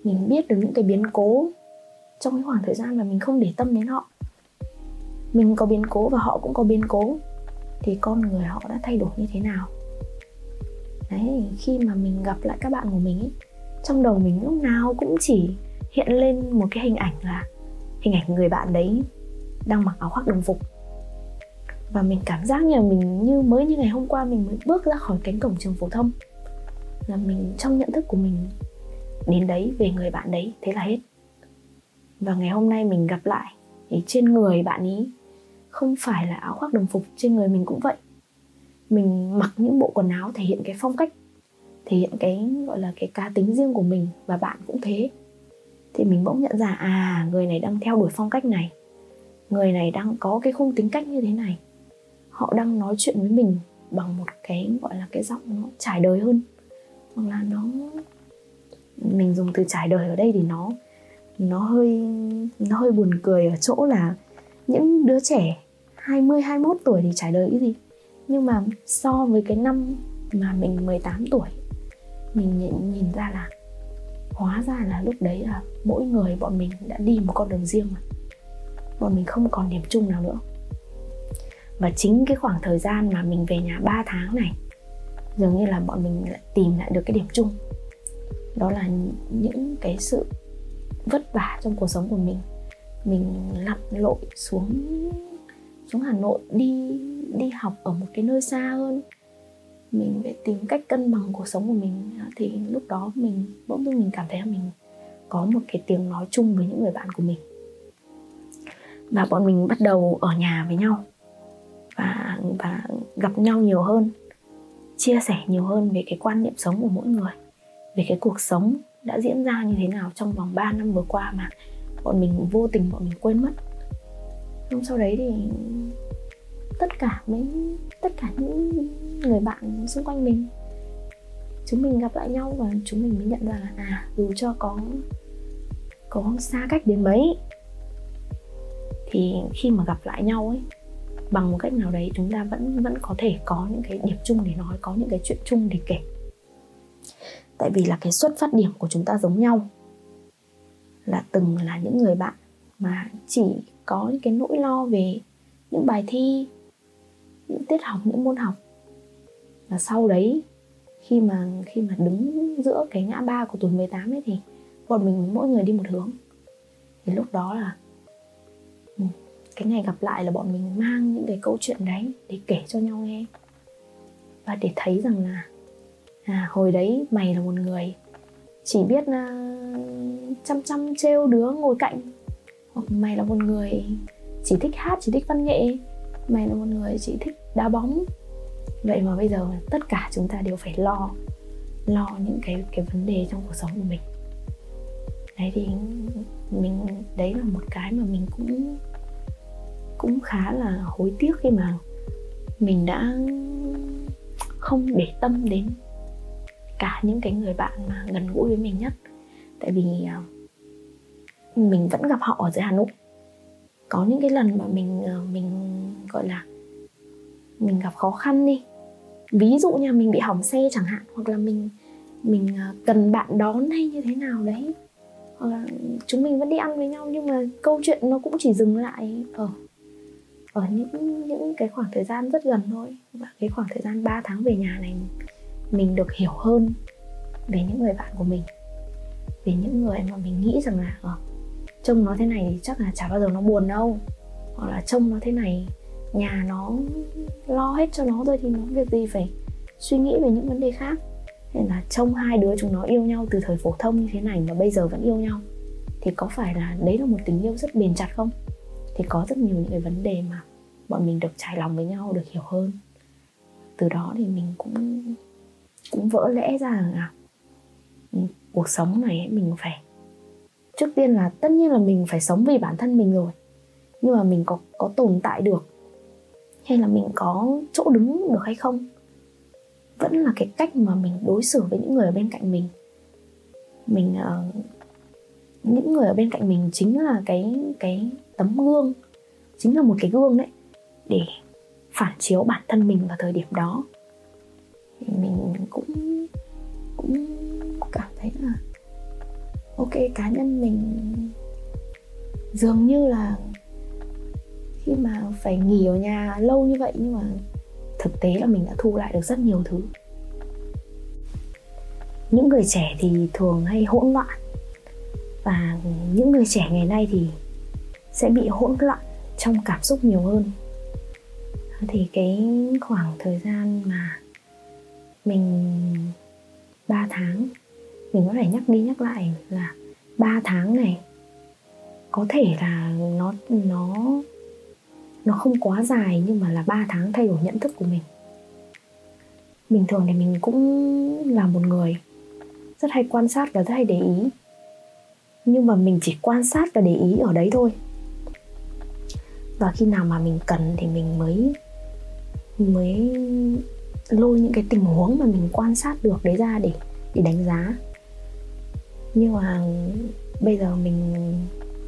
mình biết được những cái biến cố trong cái khoảng thời gian mà mình không để tâm đến họ. Mình có biến cố và họ cũng có biến cố, thì con người họ đã thay đổi như thế nào? Đấy, khi mà mình gặp lại các bạn của mình ấy, trong đầu mình lúc nào cũng chỉ hiện lên một cái hình ảnh là hình ảnh người bạn đấy đang mặc áo khoác đồng phục. Và mình cảm giác như là mình, như mới như ngày hôm qua mình mới bước ra khỏi cánh cổng trường phổ thông là mình, trong nhận thức của mình, đến đấy, về người bạn đấy, thế là hết. Và ngày hôm nay mình gặp lại, thì trên người bạn ý không phải là áo khoác đồng phục, trên người mình cũng vậy. Mình mặc những bộ quần áo thể hiện cái phong cách, thể hiện cái, gọi là, cái cá tính riêng của mình, và bạn cũng thế. Thì mình bỗng nhận ra à người này đang theo đuổi phong cách này. Người này đang có cái khung tính cách như thế này. Họ đang nói chuyện với mình bằng một cái, gọi là, cái giọng nó trải đời hơn hoặc là nó mình dùng từ trải đời ở đây thì nó nó hơi nó hơi buồn cười ở chỗ là những đứa trẻ 20 21 tuổi thì trải đời cái gì? Nhưng mà so với cái năm mà mình 18 tuổi mình nhìn, nhìn ra là hóa ra là lúc đấy là mỗi người bọn mình đã đi một con đường riêng mà. Bọn mình không còn điểm chung nào nữa. Và chính cái khoảng thời gian mà mình về nhà 3 tháng này dường như là bọn mình lại tìm lại được cái điểm chung. Đó là những cái sự vất vả trong cuộc sống của mình. Mình lặn lội xuống xuống Hà Nội, đi đi học ở một cái nơi xa hơn. Mình phải tìm cách cân bằng cuộc sống của mình. Thì lúc đó mình, bỗng dưng mình cảm thấy là mình có một cái tiếng nói chung với những người bạn của mình. Và bọn mình bắt đầu ở nhà với nhau. Và và gặp nhau nhiều hơn chia sẻ nhiều hơn về cái quan niệm sống của mỗi người, về cái cuộc sống đã diễn ra như thế nào trong vòng 3 năm vừa qua mà bọn mình vô tình bọn mình quên mất. Nhưng sau đấy thì tất cả mấy, tất cả những người bạn xung quanh mình, chúng mình gặp lại nhau và chúng mình mới nhận ra là à dù cho có có xa cách đến mấy, thì khi mà gặp lại nhau ấy bằng một cách nào đấy, chúng ta vẫn vẫn có thể có những cái điểm chung để nói, có những cái chuyện chung để kể. Tại vì là cái xuất phát điểm của chúng ta giống nhau. Là từng là những người bạn mà chỉ có những cái nỗi lo về những bài thi, những tiết học, những môn học. Và sau đấy, khi mà khi mà đứng giữa cái ngã ba của tuổi 18 ấy thì bọn mình mỗi người đi một hướng. Thì lúc đó là cái ngày gặp lại là bọn mình mang những cái câu chuyện đấy để kể cho nhau nghe. Và để thấy rằng là à, hồi đấy mày là một người chỉ biết uh, chăm chăm trêu đứa ngồi cạnh. Hoặc mày là một người chỉ thích hát chỉ thích văn nghệ. Mày là một người chỉ thích đá bóng. Vậy mà bây giờ tất cả chúng ta đều phải lo lo những cái cái vấn đề trong cuộc sống của mình. Đấy thì mình đấy là một cái mà mình cũng cũng khá là hối tiếc khi mà mình đã không để tâm đến cả những cái người bạn mà gần gũi với mình nhất. Tại vì à, mình vẫn gặp họ ở dưới Hà Nội. Có những cái lần mà mình ờ, mình, gọi là, mình gặp khó khăn đi. Ví dụ như mình bị hỏng xe chẳng hạn, hoặc là mình mình ờ, cần bạn đón hay như thế nào đấy. Hoặc là chúng mình vẫn đi ăn với nhau, nhưng mà câu chuyện nó cũng chỉ dừng lại ở ở những những cái khoảng thời gian rất gần thôi. Và cái khoảng thời gian 3 tháng về nhà này mình được hiểu hơn về những người bạn của mình. Về những người mà mình nghĩ rằng là ờ, trông nó thế này thì chắc là chả bao giờ nó buồn đâu. Hoặc là trông nó thế này nhà nó lo hết cho nó thôi thì nó việc gì phải suy nghĩ về những vấn đề khác. Nên là trông hai đứa chúng nó yêu nhau từ thời phổ thông như thế này mà bây giờ vẫn yêu nhau thì có phải là đấy là một tình yêu rất bền chặt không? Thì có rất nhiều những cái vấn đề mà bọn mình được trải lòng với nhau được hiểu hơn. Từ đó thì mình cũng cũng vỡ lẽ ra rằng à ừ, cuộc sống này mình phải trước tiên là tất nhiên là mình phải sống vì bản thân mình rồi. Nhưng mà mình có có tồn tại được hay là mình có chỗ đứng được hay không vẫn là cái cách mà mình đối xử với những người ở bên cạnh mình. Mình uh, những người ở bên cạnh mình chính là cái cái tấm gương chính là một cái gương đấy để phản chiếu bản thân mình vào thời điểm đó. Mình cũng cũng cảm thấy là ok, cá nhân mình dường như là khi mà phải nghỉ ở nhà lâu như vậy nhưng mà thực tế là mình đã thu lại được rất nhiều thứ. Những người trẻ thì thường hay hỗn loạn và những người trẻ ngày nay thì sẽ bị hỗn loạn trong cảm xúc nhiều hơn. Thì cái khoảng thời gian mà mình 3 tháng, mình có thể nhắc đi nhắc lại là 3 tháng này có thể là nó nó nó không quá dài nhưng mà là 3 tháng thay đổi nhận thức của mình. Bình thường thì mình cũng là một người rất hay quan sát và rất hay để ý. Nhưng mà mình chỉ quan sát và để ý ở đấy thôi và khi nào mà mình cần thì mình mới mới lôi những cái tình huống mà mình quan sát được đấy ra để để đánh giá. Nhưng mà bây giờ mình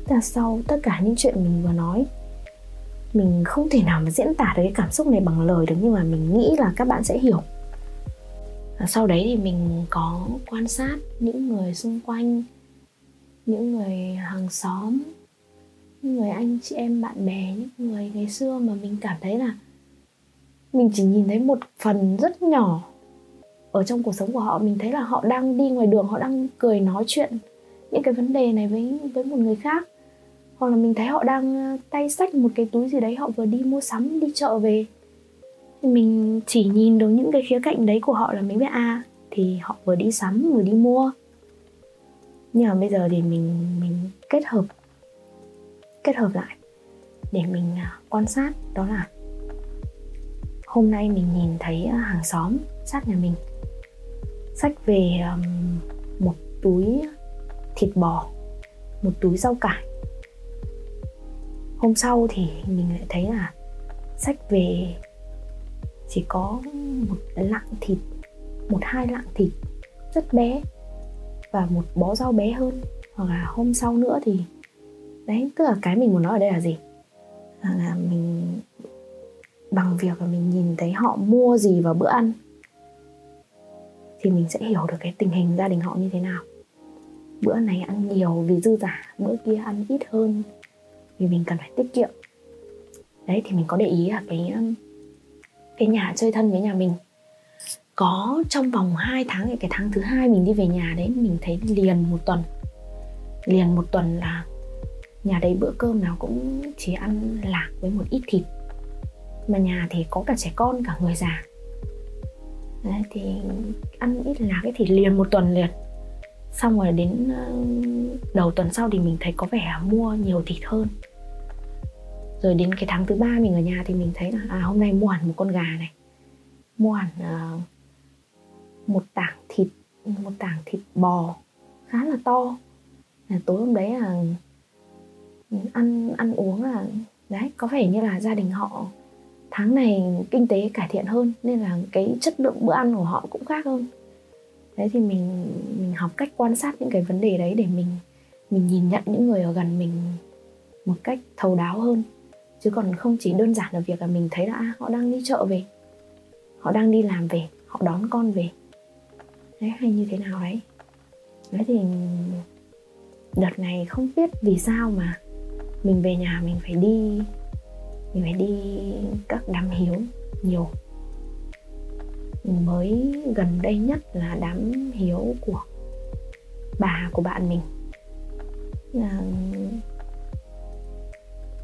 là sau tất cả những chuyện mình vừa nói, mình không thể nào mà diễn tả được cái cảm xúc này bằng lời được, nhưng mà mình nghĩ là các bạn sẽ hiểu. Sau đấy thì mình có quan sát những người xung quanh, những người hàng xóm những người anh, chị em, bạn bè, những người ngày xưa mà mình cảm thấy là mình chỉ nhìn thấy một phần rất nhỏ ở trong cuộc sống của họ. Mình thấy là họ đang đi ngoài đường, họ đang cười nói chuyện những cái vấn đề này với với một người khác. Hoặc là mình thấy họ đang ờ, tay sách một cái túi gì đấy, họ vừa đi mua sắm, đi chợ về. Mình chỉ nhìn được những cái khía cạnh đấy của họ là mình biết à thì họ vừa đi sắm, vừa đi mua. Nhưng mà bây giờ thì mình mình kết hợp kết hợp lại để mình à, quan sát đó là hôm nay mình nhìn thấy à, hàng xóm sát nhà mình. Sách về một túi thịt bò, một túi rau cải. Hôm sau thì mình lại thấy là sách về chỉ có một lạng thịt, một hai lạng thịt rất bé và một bó rau bé hơn. Hoặc là hôm sau nữa thì đấy tức là cái mình muốn nói ở đây là gì? Là, mình bằng việc là mình nhìn thấy họ mua gì vào bữa ăn thì mình sẽ hiểu được cái tình hình gia đình họ như thế nào. Bữa này ăn nhiều vì dư giả bữa kia ăn ít hơn vì mình cần phải tiết kiệm. Đấy thì mình có để ý là cái cái nhà chơi thân với nhà mình. Có trong vòng 2 tháng cái tháng thứ hai mình đi về nhà đấy mình thấy liền một tuần. Liền một tuần là nhà đấy bữa cơm nào cũng chỉ ăn lạc với một ít thịt. Mà nhà thì có cả trẻ con cả người già. Đấy, thì ăn ít lạc cái thì liền một tuần liền. Xong rồi đến ờ, đầu tuần sau thì mình thấy có vẻ mua nhiều thịt hơn. Rồi đến cái tháng thứ ba mình ở nhà thì mình thấy là à hôm nay mua hẳn một con gà này. Mua hẳn uh, một tảng thịt một tảng thịt bò khá là to. À, tối hôm đấy là ăn ăn uống là đấy có vẻ như là gia đình họ tháng này kinh tế cải thiện hơn nên là cái chất lượng bữa ăn của họ cũng khác hơn. Đấy thì mình mình học cách quan sát những cái vấn đề đấy để mình mình nhìn nhận những người ở gần mình một cách thấu đáo hơn. Chứ còn không chỉ đơn giản là việc là mình thấy là à, họ đang đi chợ về họ đang đi làm về họ đón con về. Đấy hay như thế nào đấy? Đấy thì đợt này không biết vì sao mà mình về nhà mình phải đi, mình phải đi các đám hiếu nhiều. Mới gần đây nhất là đám hiếu của bà, của bạn mình. À,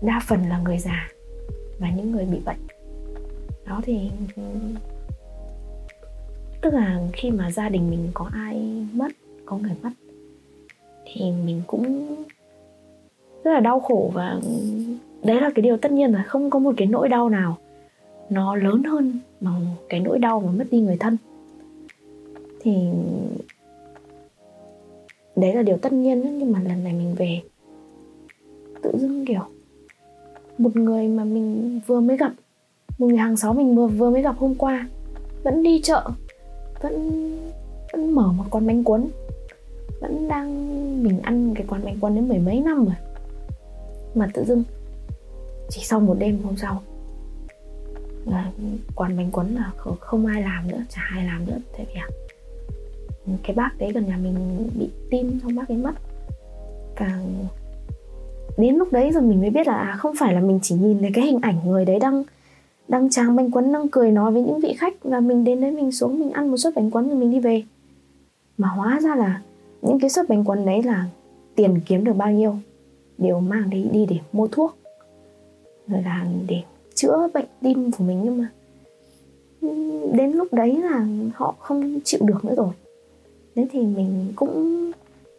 đa phần là người già và những người bị bệnh. Đó thì, tức là khi mà gia đình mình có ai mất, có người mất, thì mình cũng rất là đau khổ và đấy là cái điều tất nhiên là không có một cái nỗi đau nào nó lớn hơn bằng cái nỗi đau mà mất đi người thân. Thì đấy là điều tất nhiên nhưng mà lần này mình về, tự dưng kiểu một người mà mình vừa mới gặp, một người hàng xóm mình vừa vừa mới gặp hôm qua, vẫn đi chợ, vẫn vẫn mở một quán bánh cuốn, vẫn đang mình ăn cái quán bánh cuốn đến mười mấy năm rồi mà tự dưng chỉ sau một đêm hôm sau là quán bánh cuốn là không ai làm nữa chả ai làm nữa. Tại vì à, cái bác đấy gần nhà mình bị tim xong bác ấy mất. Và đến lúc đấy rồi mình mới biết là à, không phải là mình chỉ nhìn thấy cái hình ảnh người đấy đang đang tráng bánh quấn đang cười nói với những vị khách. Và mình đến đấy mình xuống mình ăn một suất bánh quấn rồi mình đi về. Mà hóa ra là những cái suất bánh quấn đấy là tiền kiếm được bao nhiêu? Đều mang đi đi để mua thuốc. Rồi là để chữa bệnh tim của mình nhưng mà đến lúc đấy là họ không chịu được nữa rồi. Thế thì mình cũng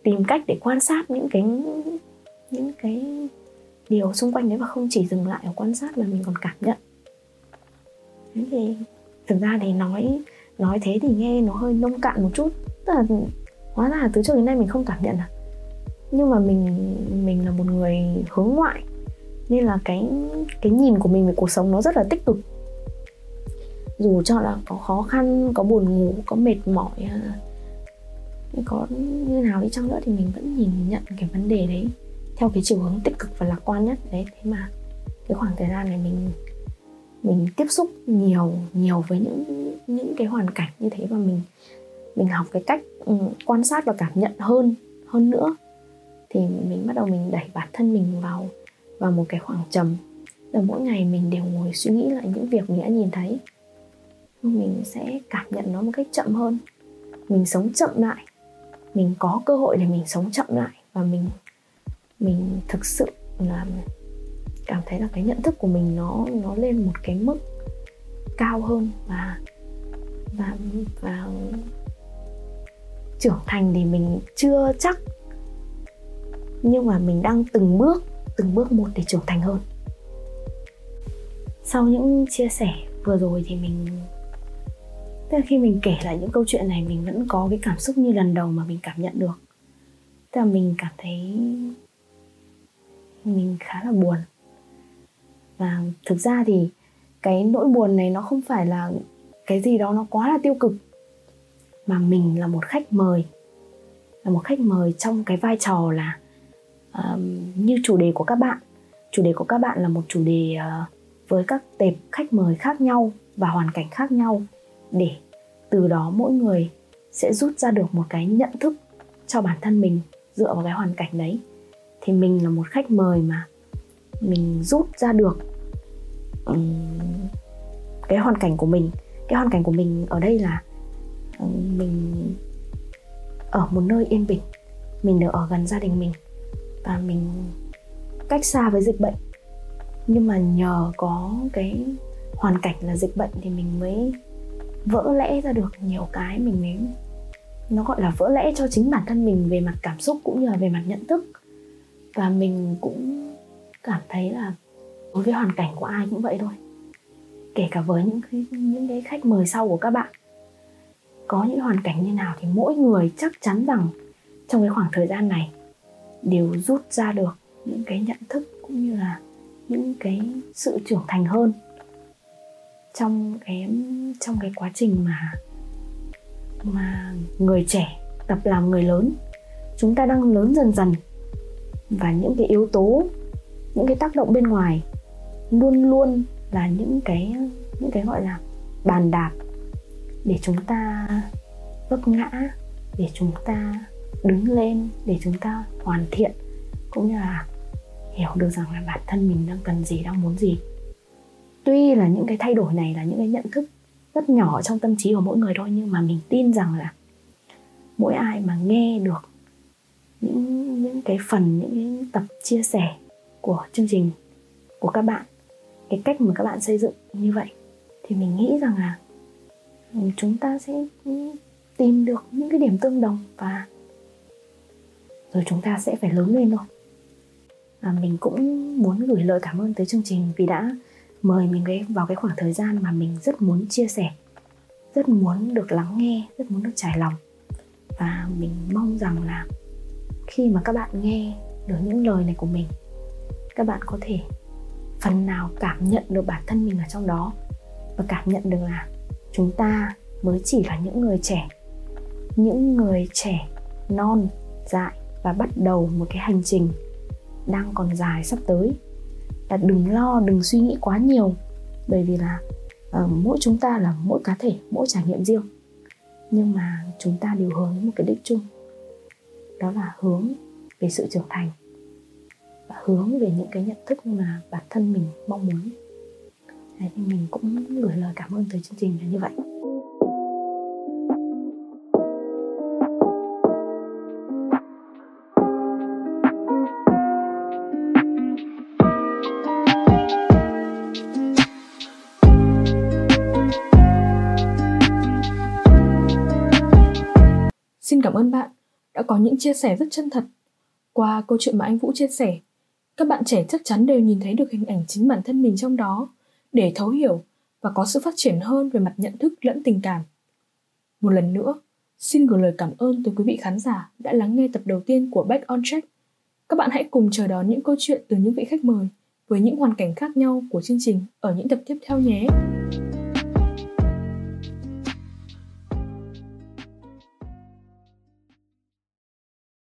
tìm cách để quan sát những cái những cái điều xung quanh đấy và không chỉ dừng lại ở quan sát mà mình còn cảm nhận. Thế thì thực ra thì nói nói thế thì nghe nó hơi nông cạn một chút. Tức là hóa ra từ trước đến nay mình không cảm nhận à? Nhưng mà mình mình là một người hướng ngoại, nên là cái cái nhìn của mình về cuộc sống nó rất là tích cực. Dù cho là có khó khăn, có buồn ngủ, có mệt mỏi à, có như nào đi chăng nữa thì mình vẫn nhìn nhận cái vấn đề đấy theo cái chiều hướng tích cực và lạc quan nhất. Đấy, thế mà cái khoảng thời gian này mình mình tiếp xúc nhiều nhiều với những những cái hoàn cảnh như thế và mình mình học cái cách ừ, quan sát và cảm nhận hơn hơn nữa thì mình bắt đầu mình đẩy bản thân mình vào vào một cái khoảng trầm. Là mỗi ngày mình đều ngồi suy nghĩ lại những việc mình đã nhìn thấy. Mình sẽ cảm nhận nó một cách chậm hơn. Mình sống chậm lại. Mình có cơ hội để mình sống chậm lại. Và mình mình thực sự là cảm thấy là cái nhận thức của mình nó nó lên một cái mức cao hơn và và và trưởng thành thì mình chưa chắc nhưng mà mình đang từng bước từng bước một để trưởng thành hơn. Sau những chia sẻ vừa rồi thì mình, tức là khi mình kể lại những câu chuyện này, mình vẫn có cái cảm xúc như lần đầu mà mình cảm nhận được. Tức là mình cảm thấy mình khá là buồn. Và thực ra thì cái nỗi buồn này nó không phải là cái gì đó nó quá là tiêu cực, mà mình là một khách mời. Là một khách mời trong cái vai trò là uh, như chủ đề của các bạn. Chủ đề của các bạn là một chủ đề uh, với các tệp khách mời khác nhau và hoàn cảnh khác nhau để từ đó mỗi người sẽ rút ra được một cái nhận thức cho bản thân mình dựa vào cái hoàn cảnh đấy. Thì mình là một khách mời mà mình rút ra được um, cái hoàn cảnh của mình. Cái hoàn cảnh của mình ở đây là um, mình ở một nơi yên bình mình được ở gần gia đình mình và mình cách xa với dịch bệnh. Nhưng mà nhờ có cái hoàn cảnh là dịch bệnh thì mình mới vỡ lẽ ra được nhiều cái mình mới nó gọi là vỡ lẽ cho chính bản thân mình về mặt cảm xúc cũng như là về mặt nhận thức. Và mình cũng cảm thấy là đối với hoàn cảnh của ai cũng vậy thôi. Kể cả với những cái, những cái khách mời sau của các bạn. Có những hoàn cảnh như nào thì mỗi người chắc chắn rằng trong cái khoảng thời gian này đều rút ra được những cái nhận thức cũng như là những cái sự trưởng thành hơn trong cái trong cái quá trình mà mà người trẻ tập làm người lớn. Chúng ta đang lớn dần dần và những cái yếu tố, những cái tác động bên ngoài luôn luôn là những cái những cái gọi là bàn đạp để chúng ta vấp ngã, để chúng ta đứng lên để chúng ta hoàn thiện, cũng như là hiểu được rằng là bản thân mình đang cần gì, đang muốn gì. Tuy là những cái thay đổi này là những cái nhận thức rất nhỏ trong tâm trí của mỗi người thôi, nhưng mà mình tin rằng là mỗi ai mà nghe được những những cái phần, những cái tập chia sẻ của chương trình của các bạn, cái cách mà các bạn xây dựng như vậy, thì mình nghĩ rằng là chúng ta sẽ tìm được những cái điểm tương đồng và rồi chúng ta sẽ phải lớn lên thôi. À, mình cũng muốn gửi lời cảm ơn tới chương trình vì đã mời mình vào cái khoảng thời gian mà mình rất muốn chia sẻ rất muốn được lắng nghe rất muốn được trải lòng. Và mình mong rằng là khi mà các bạn nghe được những lời này của mình các bạn có thể phần nào cảm nhận được bản thân mình ở trong đó và cảm nhận được là chúng ta mới chỉ là những người trẻ những người trẻ non dại và bắt đầu một cái hành trình đang còn dài sắp tới. Là đừng lo đừng suy nghĩ quá nhiều bởi vì là uh, mỗi chúng ta là mỗi cá thể mỗi trải nghiệm riêng. Nhưng mà chúng ta đều hướng đến một cái đích chung đó là hướng về sự trưởng thành và hướng về những cái nhận thức mà bản thân mình mong muốn. Đấy, thì mình cũng gửi lời cảm ơn tới chương trình là như vậy.
Ơn bạn đã có những chia sẻ rất chân thật. Qua câu chuyện mà anh Vũ chia sẻ, các bạn trẻ chắc chắn đều nhìn thấy được hình ảnh chính bản thân mình trong đó để thấu hiểu và có sự phát triển hơn về mặt nhận thức lẫn tình cảm. Một lần nữa, xin gửi lời cảm ơn tới quý vị khán giả đã lắng nghe tập đầu tiên của Back on Track. Các bạn hãy cùng chờ đón những câu chuyện từ những vị khách mời với những hoàn cảnh khác nhau của chương trình ở những tập tiếp theo nhé.